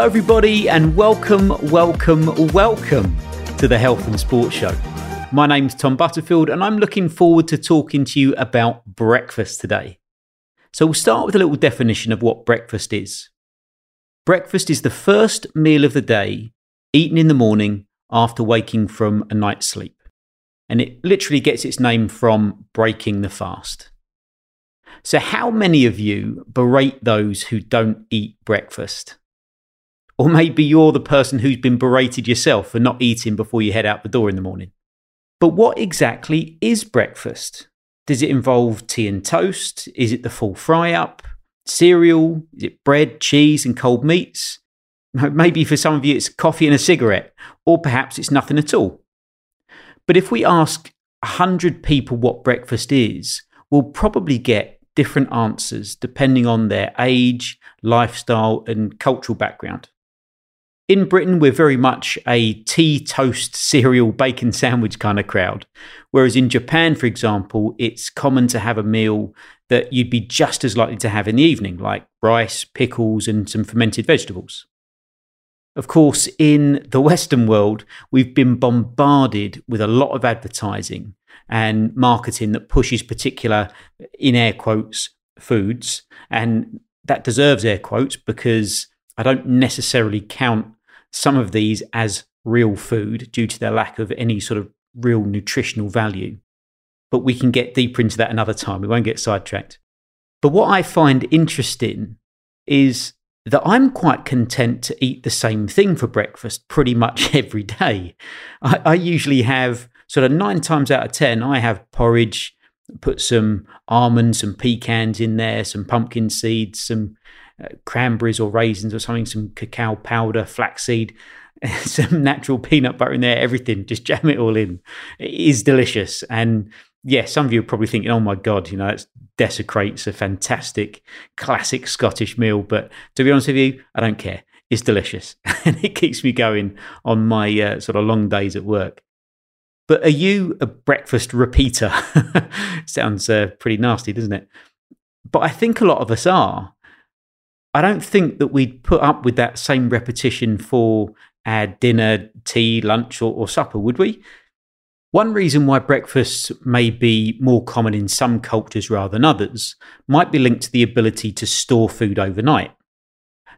Hello, everybody, and welcome, welcome, welcome to the Health and Sports Show. My name's Tom Butterfield, and I'm looking forward to talking to you about breakfast today. So, we'll start with a little definition of what breakfast is. Breakfast is the first meal of the day eaten in the morning after waking from a night's sleep. And it literally gets its name from breaking the fast. So, how many of you berate those who don't eat breakfast? Or maybe you're the person who's been berated yourself for not eating before you head out the door in the morning. But what exactly is breakfast? Does it involve tea and toast? Is it the full fry up? Cereal? Is it bread, cheese, and cold meats? Maybe for some of you it's coffee and a cigarette, or perhaps it's nothing at all. But if we ask 100 people what breakfast is, we'll probably get different answers depending on their age, lifestyle, and cultural background. In Britain, we're very much a tea, toast, cereal, bacon sandwich kind of crowd. Whereas in Japan, for example, it's common to have a meal that you'd be just as likely to have in the evening, like rice, pickles, and some fermented vegetables. Of course, in the Western world, we've been bombarded with a lot of advertising and marketing that pushes particular, in air quotes, foods. And that deserves air quotes because I don't necessarily count some of these as real food due to their lack of any sort of real nutritional value. But we can get deeper into that another time. We won't get sidetracked. But what I find interesting is that I'm quite content to eat the same thing for breakfast pretty much every day. I, I, usually have sort of nine times out of 10, I have porridge, put some almonds, some pecans in there, some pumpkin seeds, some cranberries or raisins or something, some cacao powder, flaxseed, some natural peanut butter in there, everything. Just jam it all in. It is delicious. And yeah, some of you are probably thinking, oh my God, you know, it desecrates a fantastic classic Scottish meal. But to be honest with you, I don't care. It's delicious and it keeps me going on my uh, sort of long days at work. But are you a breakfast repeater? Sounds uh, pretty nasty, doesn't it? But I think a lot of us are. I don't think that we'd put up with that same repetition for our dinner, tea, lunch, or, or supper, would we? One reason why breakfasts may be more common in some cultures rather than others might be linked to the ability to store food overnight.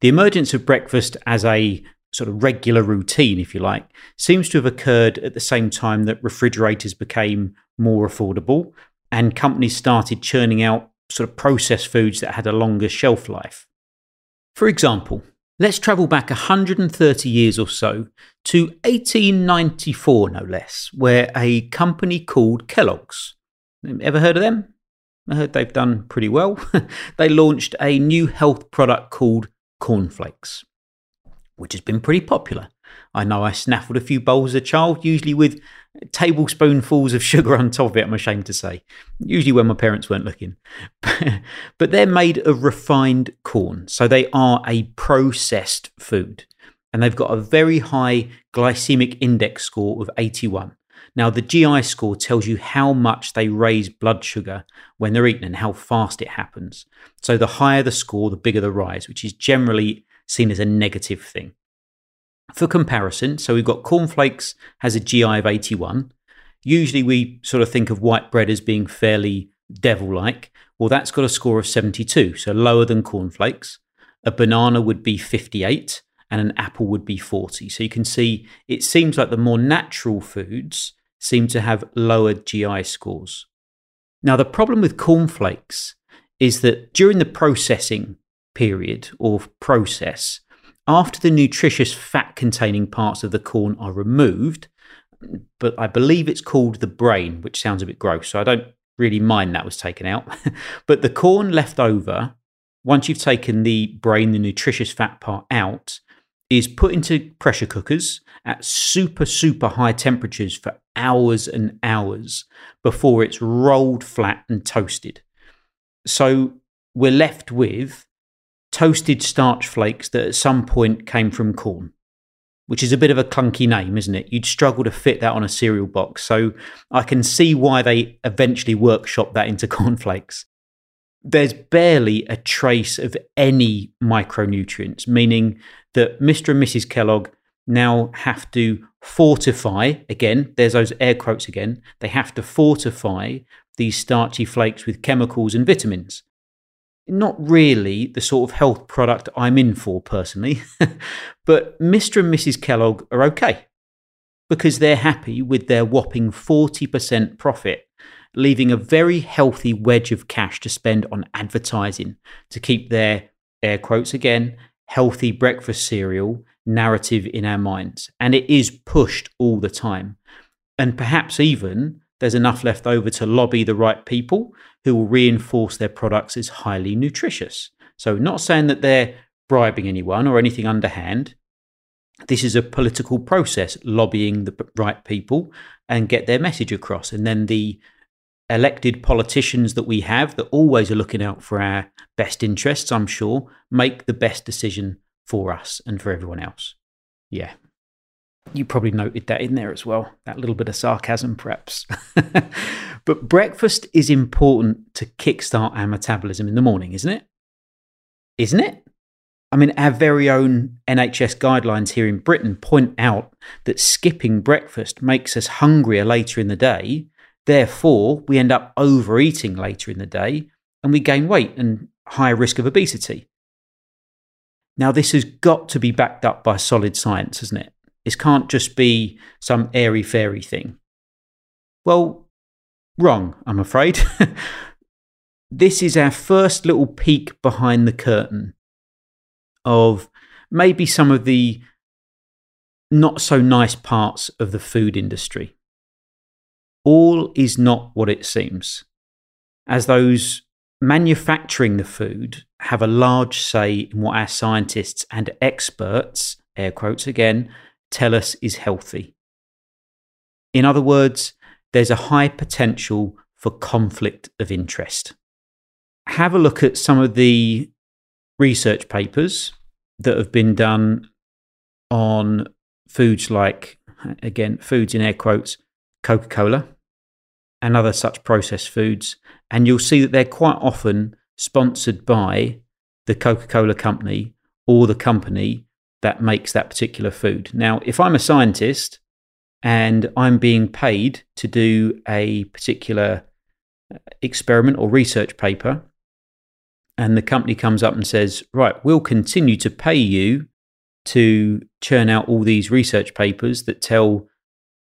The emergence of breakfast as a sort of regular routine, if you like, seems to have occurred at the same time that refrigerators became more affordable and companies started churning out sort of processed foods that had a longer shelf life. For example, let's travel back 130 years or so to 1894, no less, where a company called Kellogg's, ever heard of them? I heard they've done pretty well. they launched a new health product called cornflakes, which has been pretty popular. I know I snaffled a few bowls as a child, usually with tablespoonfuls of sugar on top of it, I'm ashamed to say. Usually when my parents weren't looking. but they're made of refined corn, so they are a processed food. And they've got a very high glycemic index score of 81. Now, the GI score tells you how much they raise blood sugar when they're eaten and how fast it happens. So, the higher the score, the bigger the rise, which is generally seen as a negative thing. For comparison, so we've got cornflakes has a GI of 81. Usually we sort of think of white bread as being fairly devil like. Well, that's got a score of 72, so lower than cornflakes. A banana would be 58 and an apple would be 40. So you can see it seems like the more natural foods seem to have lower GI scores. Now, the problem with cornflakes is that during the processing period or process, after the nutritious fat containing parts of the corn are removed, but I believe it's called the brain, which sounds a bit gross, so I don't really mind that was taken out. but the corn left over, once you've taken the brain, the nutritious fat part out, is put into pressure cookers at super, super high temperatures for hours and hours before it's rolled flat and toasted. So we're left with toasted starch flakes that at some point came from corn, which is a bit of a clunky name, isn't it? You'd struggle to fit that on a cereal box. So I can see why they eventually workshop that into cornflakes. There's barely a trace of any micronutrients, meaning that Mr. and Mrs. Kellogg now have to fortify, again, there's those air quotes again, they have to fortify these starchy flakes with chemicals and vitamins. Not really the sort of health product I'm in for personally, but Mr. and Mrs. Kellogg are okay because they're happy with their whopping 40% profit, leaving a very healthy wedge of cash to spend on advertising to keep their, air quotes again, healthy breakfast cereal narrative in our minds. And it is pushed all the time. And perhaps even there's enough left over to lobby the right people who will reinforce their products as highly nutritious. So, not saying that they're bribing anyone or anything underhand. This is a political process, lobbying the right people and get their message across. And then the elected politicians that we have that always are looking out for our best interests, I'm sure, make the best decision for us and for everyone else. Yeah. You probably noted that in there as well, that little bit of sarcasm, perhaps. but breakfast is important to kickstart our metabolism in the morning, isn't it? Isn't it? I mean, our very own NHS guidelines here in Britain point out that skipping breakfast makes us hungrier later in the day. Therefore, we end up overeating later in the day and we gain weight and higher risk of obesity. Now, this has got to be backed up by solid science, hasn't it? This can't just be some airy fairy thing. Well, wrong, I'm afraid. this is our first little peek behind the curtain of maybe some of the not so nice parts of the food industry. All is not what it seems, as those manufacturing the food have a large say in what our scientists and experts, air quotes again, tell us is healthy. In other words, there's a high potential for conflict of interest. Have a look at some of the research papers that have been done on foods like, again, foods in air quotes, Coca Cola and other such processed foods. And you'll see that they're quite often sponsored by the Coca Cola company or the company that makes that particular food. Now, if I'm a scientist and I'm being paid to do a particular uh, experiment or research paper, and the company comes up and says, Right, we'll continue to pay you to churn out all these research papers that tell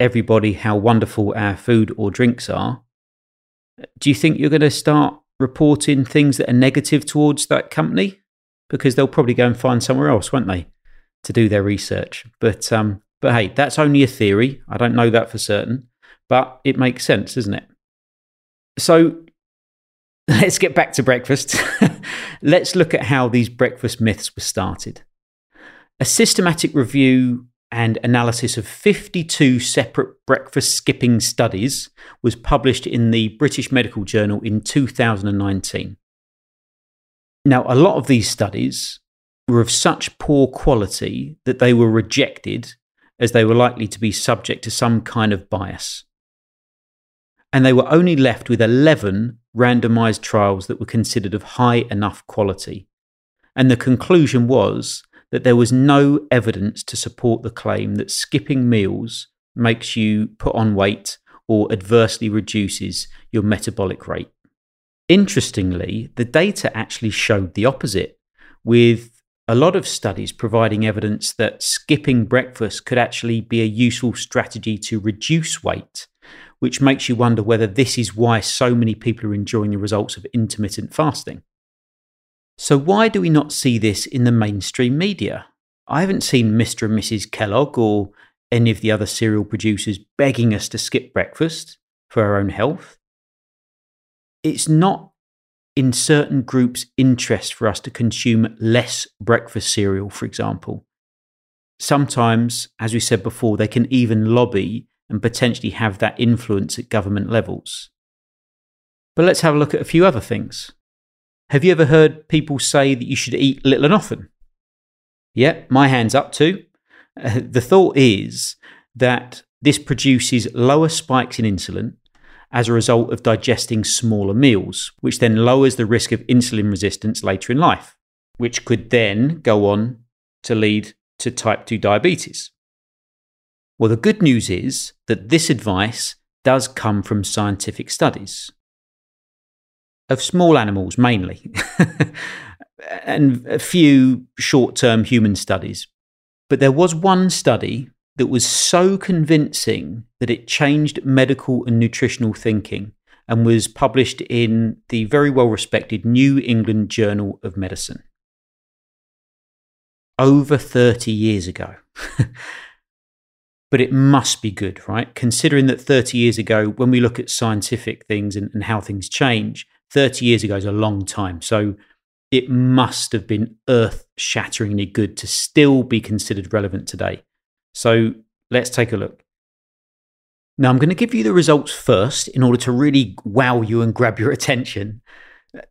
everybody how wonderful our food or drinks are. Do you think you're going to start reporting things that are negative towards that company because they'll probably go and find somewhere else, won't they, to do their research. But um, but hey, that's only a theory. I don't know that for certain, but it makes sense, doesn't it? So let's get back to breakfast. let's look at how these breakfast myths were started. A systematic review and analysis of 52 separate breakfast skipping studies was published in the British Medical Journal in 2019. Now, a lot of these studies were of such poor quality that they were rejected as they were likely to be subject to some kind of bias. And they were only left with 11 randomized trials that were considered of high enough quality. And the conclusion was that there was no evidence to support the claim that skipping meals makes you put on weight or adversely reduces your metabolic rate. Interestingly, the data actually showed the opposite, with a lot of studies providing evidence that skipping breakfast could actually be a useful strategy to reduce weight, which makes you wonder whether this is why so many people are enjoying the results of intermittent fasting. So, why do we not see this in the mainstream media? I haven't seen Mr. and Mrs. Kellogg or any of the other cereal producers begging us to skip breakfast for our own health. It's not in certain groups' interest for us to consume less breakfast cereal, for example. Sometimes, as we said before, they can even lobby and potentially have that influence at government levels. But let's have a look at a few other things. Have you ever heard people say that you should eat little and often? Yeah, my hand's up too. Uh, the thought is that this produces lower spikes in insulin as a result of digesting smaller meals, which then lowers the risk of insulin resistance later in life, which could then go on to lead to type 2 diabetes. Well, the good news is that this advice does come from scientific studies of small animals mainly, and a few short term human studies. But there was one study that was so convincing that it changed medical and nutritional thinking and was published in the very well respected New England Journal of Medicine. Over 30 years ago. but it must be good, right? Considering that 30 years ago, when we look at scientific things and, and how things change, 30 years ago is a long time. So it must have been earth shatteringly good to still be considered relevant today. So let's take a look. Now, I'm going to give you the results first in order to really wow you and grab your attention.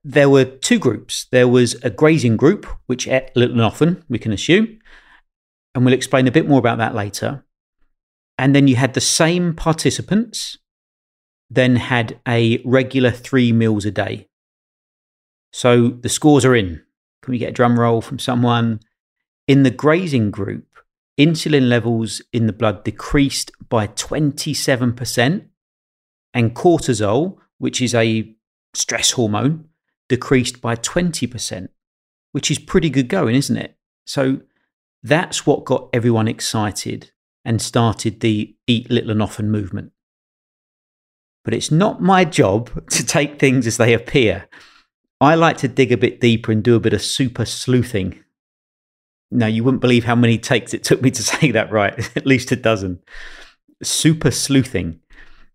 There were two groups. There was a grazing group, which ate little and often, we can assume, and we'll explain a bit more about that later. And then you had the same participants, then had a regular three meals a day. So the scores are in. Can we get a drum roll from someone? In the grazing group, insulin levels in the blood decreased by 27%, and cortisol, which is a stress hormone, decreased by 20%, which is pretty good going, isn't it? So that's what got everyone excited and started the Eat Little and Often movement. But it's not my job to take things as they appear. I like to dig a bit deeper and do a bit of super sleuthing no, you wouldn't believe how many takes it took me to say that right. At least a dozen. Super sleuthing.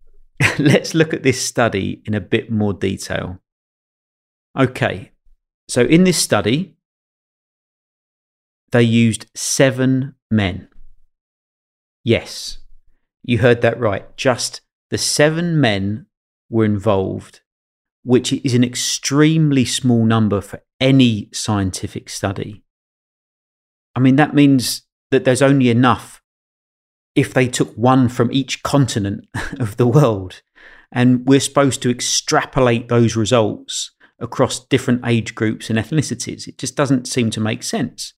Let's look at this study in a bit more detail. Okay, so in this study, they used seven men. Yes, you heard that right. Just the seven men were involved, which is an extremely small number for any scientific study. I mean, that means that there's only enough if they took one from each continent of the world. And we're supposed to extrapolate those results across different age groups and ethnicities. It just doesn't seem to make sense.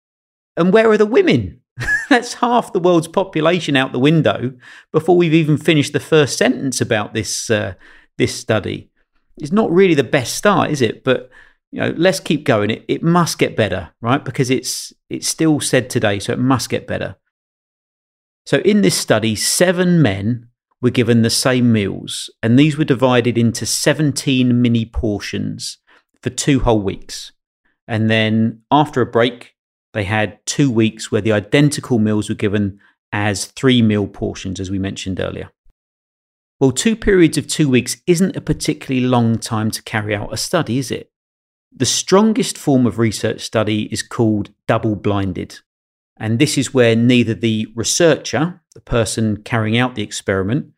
And where are the women? That's half the world's population out the window before we've even finished the first sentence about this, uh, this study. It's not really the best start, is it? But you know, let's keep going. It, it must get better, right? Because it's it's still said today, so it must get better. So in this study, seven men were given the same meals, and these were divided into 17 mini portions for two whole weeks. And then after a break, they had two weeks where the identical meals were given as three meal portions, as we mentioned earlier. Well, two periods of two weeks isn't a particularly long time to carry out a study, is it? The strongest form of research study is called double blinded. And this is where neither the researcher, the person carrying out the experiment,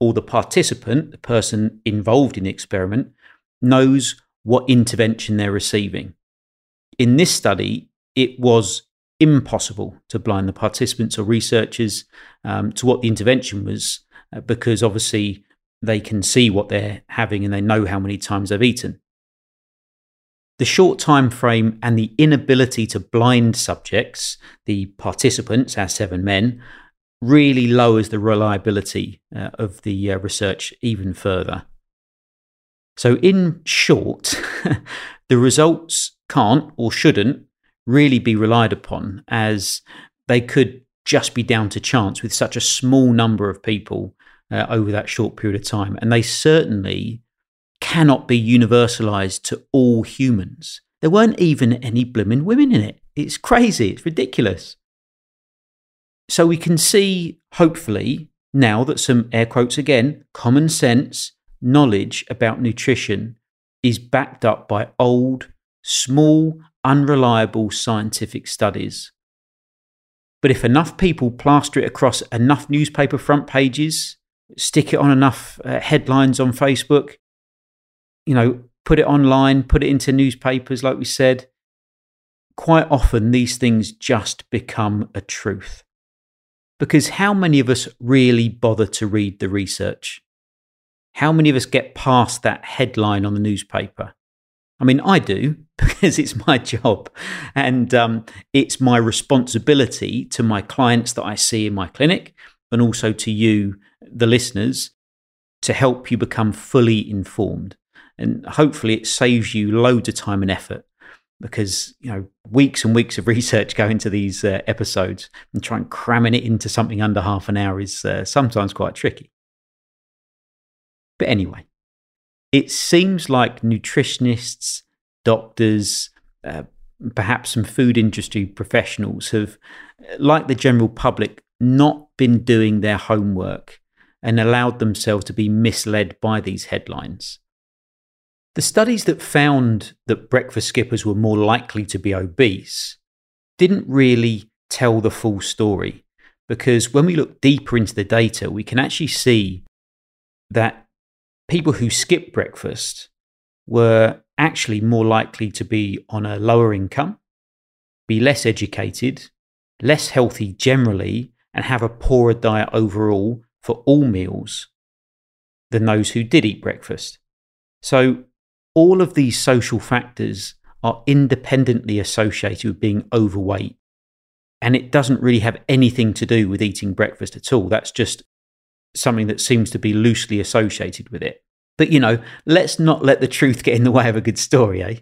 or the participant, the person involved in the experiment, knows what intervention they're receiving. In this study, it was impossible to blind the participants or researchers um, to what the intervention was uh, because obviously they can see what they're having and they know how many times they've eaten. The short time frame and the inability to blind subjects, the participants, our seven men, really lowers the reliability uh, of the uh, research even further. So, in short, the results can't or shouldn't really be relied upon as they could just be down to chance with such a small number of people uh, over that short period of time. And they certainly cannot be universalized to all humans. There weren't even any blooming women in it. It's crazy. It's ridiculous. So we can see, hopefully, now that some air quotes again, common sense, knowledge about nutrition is backed up by old, small, unreliable scientific studies. But if enough people plaster it across enough newspaper front pages, stick it on enough uh, headlines on Facebook, you know, put it online, put it into newspapers, like we said. Quite often, these things just become a truth. Because how many of us really bother to read the research? How many of us get past that headline on the newspaper? I mean, I do because it's my job and um, it's my responsibility to my clients that I see in my clinic and also to you, the listeners, to help you become fully informed. And hopefully, it saves you loads of time and effort because you know weeks and weeks of research go into these uh, episodes and trying cramming it into something under half an hour is uh, sometimes quite tricky. But anyway, it seems like nutritionists, doctors, uh, perhaps some food industry professionals have, like the general public, not been doing their homework and allowed themselves to be misled by these headlines. The studies that found that breakfast skippers were more likely to be obese didn't really tell the full story because when we look deeper into the data, we can actually see that people who skip breakfast were actually more likely to be on a lower income, be less educated, less healthy generally, and have a poorer diet overall for all meals than those who did eat breakfast. So, all of these social factors are independently associated with being overweight. And it doesn't really have anything to do with eating breakfast at all. That's just something that seems to be loosely associated with it. But, you know, let's not let the truth get in the way of a good story, eh?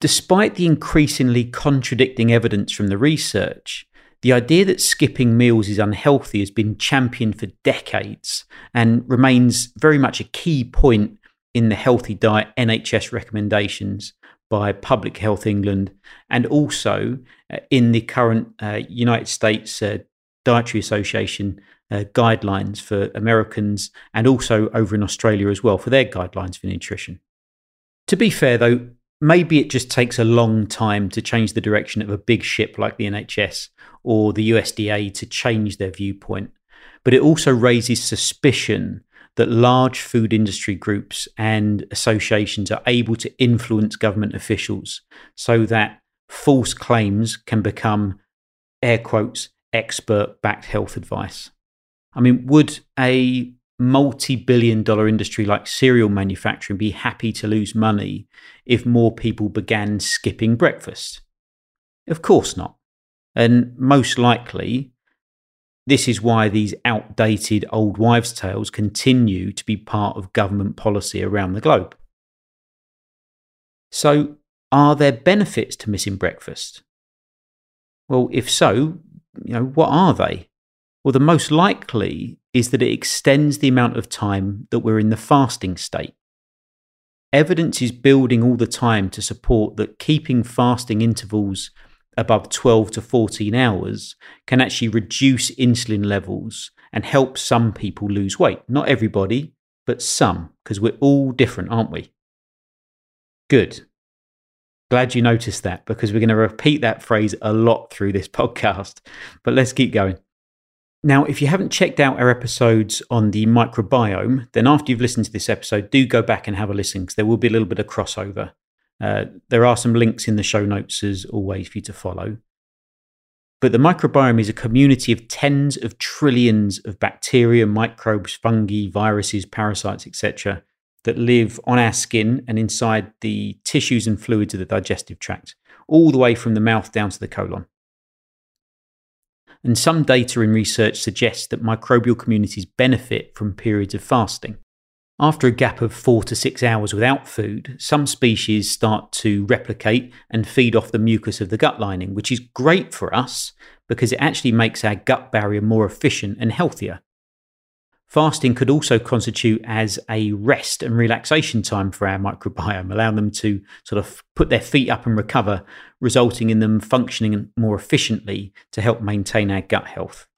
Despite the increasingly contradicting evidence from the research, the idea that skipping meals is unhealthy has been championed for decades and remains very much a key point in the healthy diet NHS recommendations by Public Health England and also uh, in the current uh, United States uh, Dietary Association uh, guidelines for Americans and also over in Australia as well for their guidelines for nutrition. To be fair, though, maybe it just takes a long time to change the direction of a big ship like the NHS or the USDA to change their viewpoint. But it also raises suspicion that large food industry groups and associations are able to influence government officials so that false claims can become, air quotes, expert backed health advice. I mean, would a multi billion dollar industry like cereal manufacturing be happy to lose money if more people began skipping breakfast? Of course not. And most likely, this is why these outdated old wives' tales continue to be part of government policy around the globe. So, are there benefits to missing breakfast? Well, if so, you know, what are they? Well, the most likely is that it extends the amount of time that we're in the fasting state. Evidence is building all the time to support that keeping fasting intervals above 12 to 14 hours can actually reduce insulin levels and help some people lose weight. Not everybody, but some, because we're all different, aren't we? Good. Glad you noticed that because we're going to repeat that phrase a lot through this podcast. But let's keep going. Now, if you haven't checked out our episodes on the microbiome, then after you've listened to this episode, do go back and have a listen because there will be a little bit of crossover. Uh, there are some links in the show notes as always for you to follow. But the microbiome is a community of tens of trillions of bacteria, microbes, fungi, viruses, parasites, etc., that live on our skin and inside the tissues and fluids of the digestive tract, all the way from the mouth down to the colon. And some data in research suggests that microbial communities benefit from periods of fasting. After a gap of four to six hours without food, some species start to replicate and feed off the mucus of the gut lining, which is great for us because it actually makes our gut barrier more efficient and healthier. Fasting could also constitute as a rest and relaxation time for our microbiome, allowing them to sort of put their feet up and recover, resulting in them functioning more efficiently to help maintain our gut health.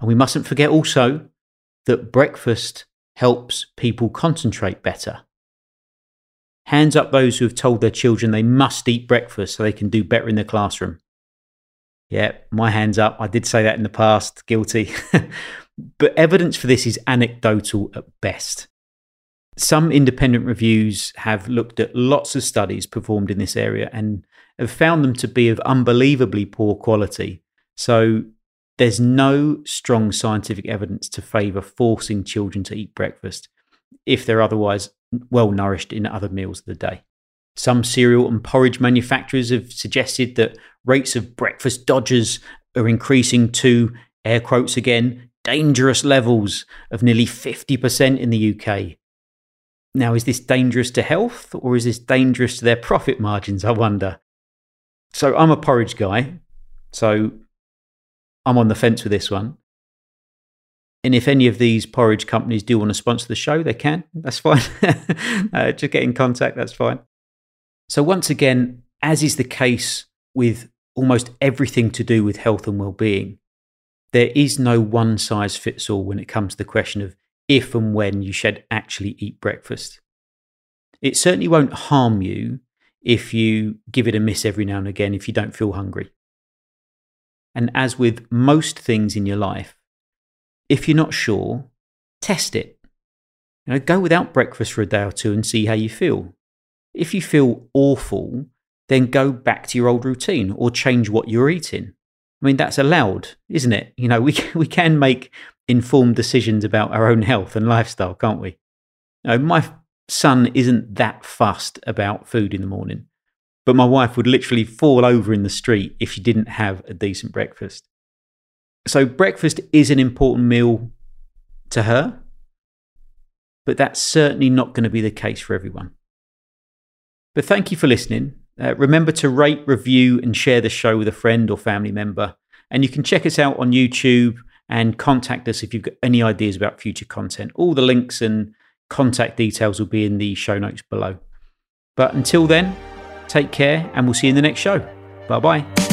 And we mustn't forget also that breakfast helps people concentrate better. Hands up those who have told their children they must eat breakfast so they can do better in the classroom. Yeah, my hands up. I did say that in the past, guilty. But evidence for this is anecdotal at best. Some independent reviews have looked at lots of studies performed in this area and have found them to be of unbelievably poor quality. So there's no strong scientific evidence to favour forcing children to eat breakfast if they're otherwise well nourished in other meals of the day. Some cereal and porridge manufacturers have suggested that rates of breakfast dodgers are increasing to, air quotes again, dangerous levels of nearly 50% in the UK. Now, is this dangerous to health or is this dangerous to their profit margins? I wonder. So, I'm a porridge guy, so I'm on the fence with this one. And if any of these porridge companies do want to sponsor the show, they can. That's fine. uh, just get in contact, that's fine. So, once again, as is the case with almost everything to do with health and well-being, there is no one size fits all when it comes to the question of if and when you should actually eat breakfast. It certainly won't harm you if you give it a miss every now and again if you don't feel hungry. And as with most things in your life, if you're not sure, test it. You know, go without breakfast for a day or two and see how you feel. If you feel awful, then go back to your old routine or change what you're eating. I mean, that's allowed, isn't it? You know, we, we can make informed decisions about our own health and lifestyle, can't we? You know, my son isn't that fussed about food in the morning, but my wife would literally fall over in the street if she didn't have a decent breakfast. So, breakfast is an important meal to her, but that's certainly not going to be the case for everyone. But thank you for listening. Uh, remember to rate, review, and share the show with a friend or family member. And you can check us out on YouTube and contact us if you've got any ideas about future content. All the links and contact details will be in the show notes below. But until then, take care and we'll see you in the next show. Bye bye.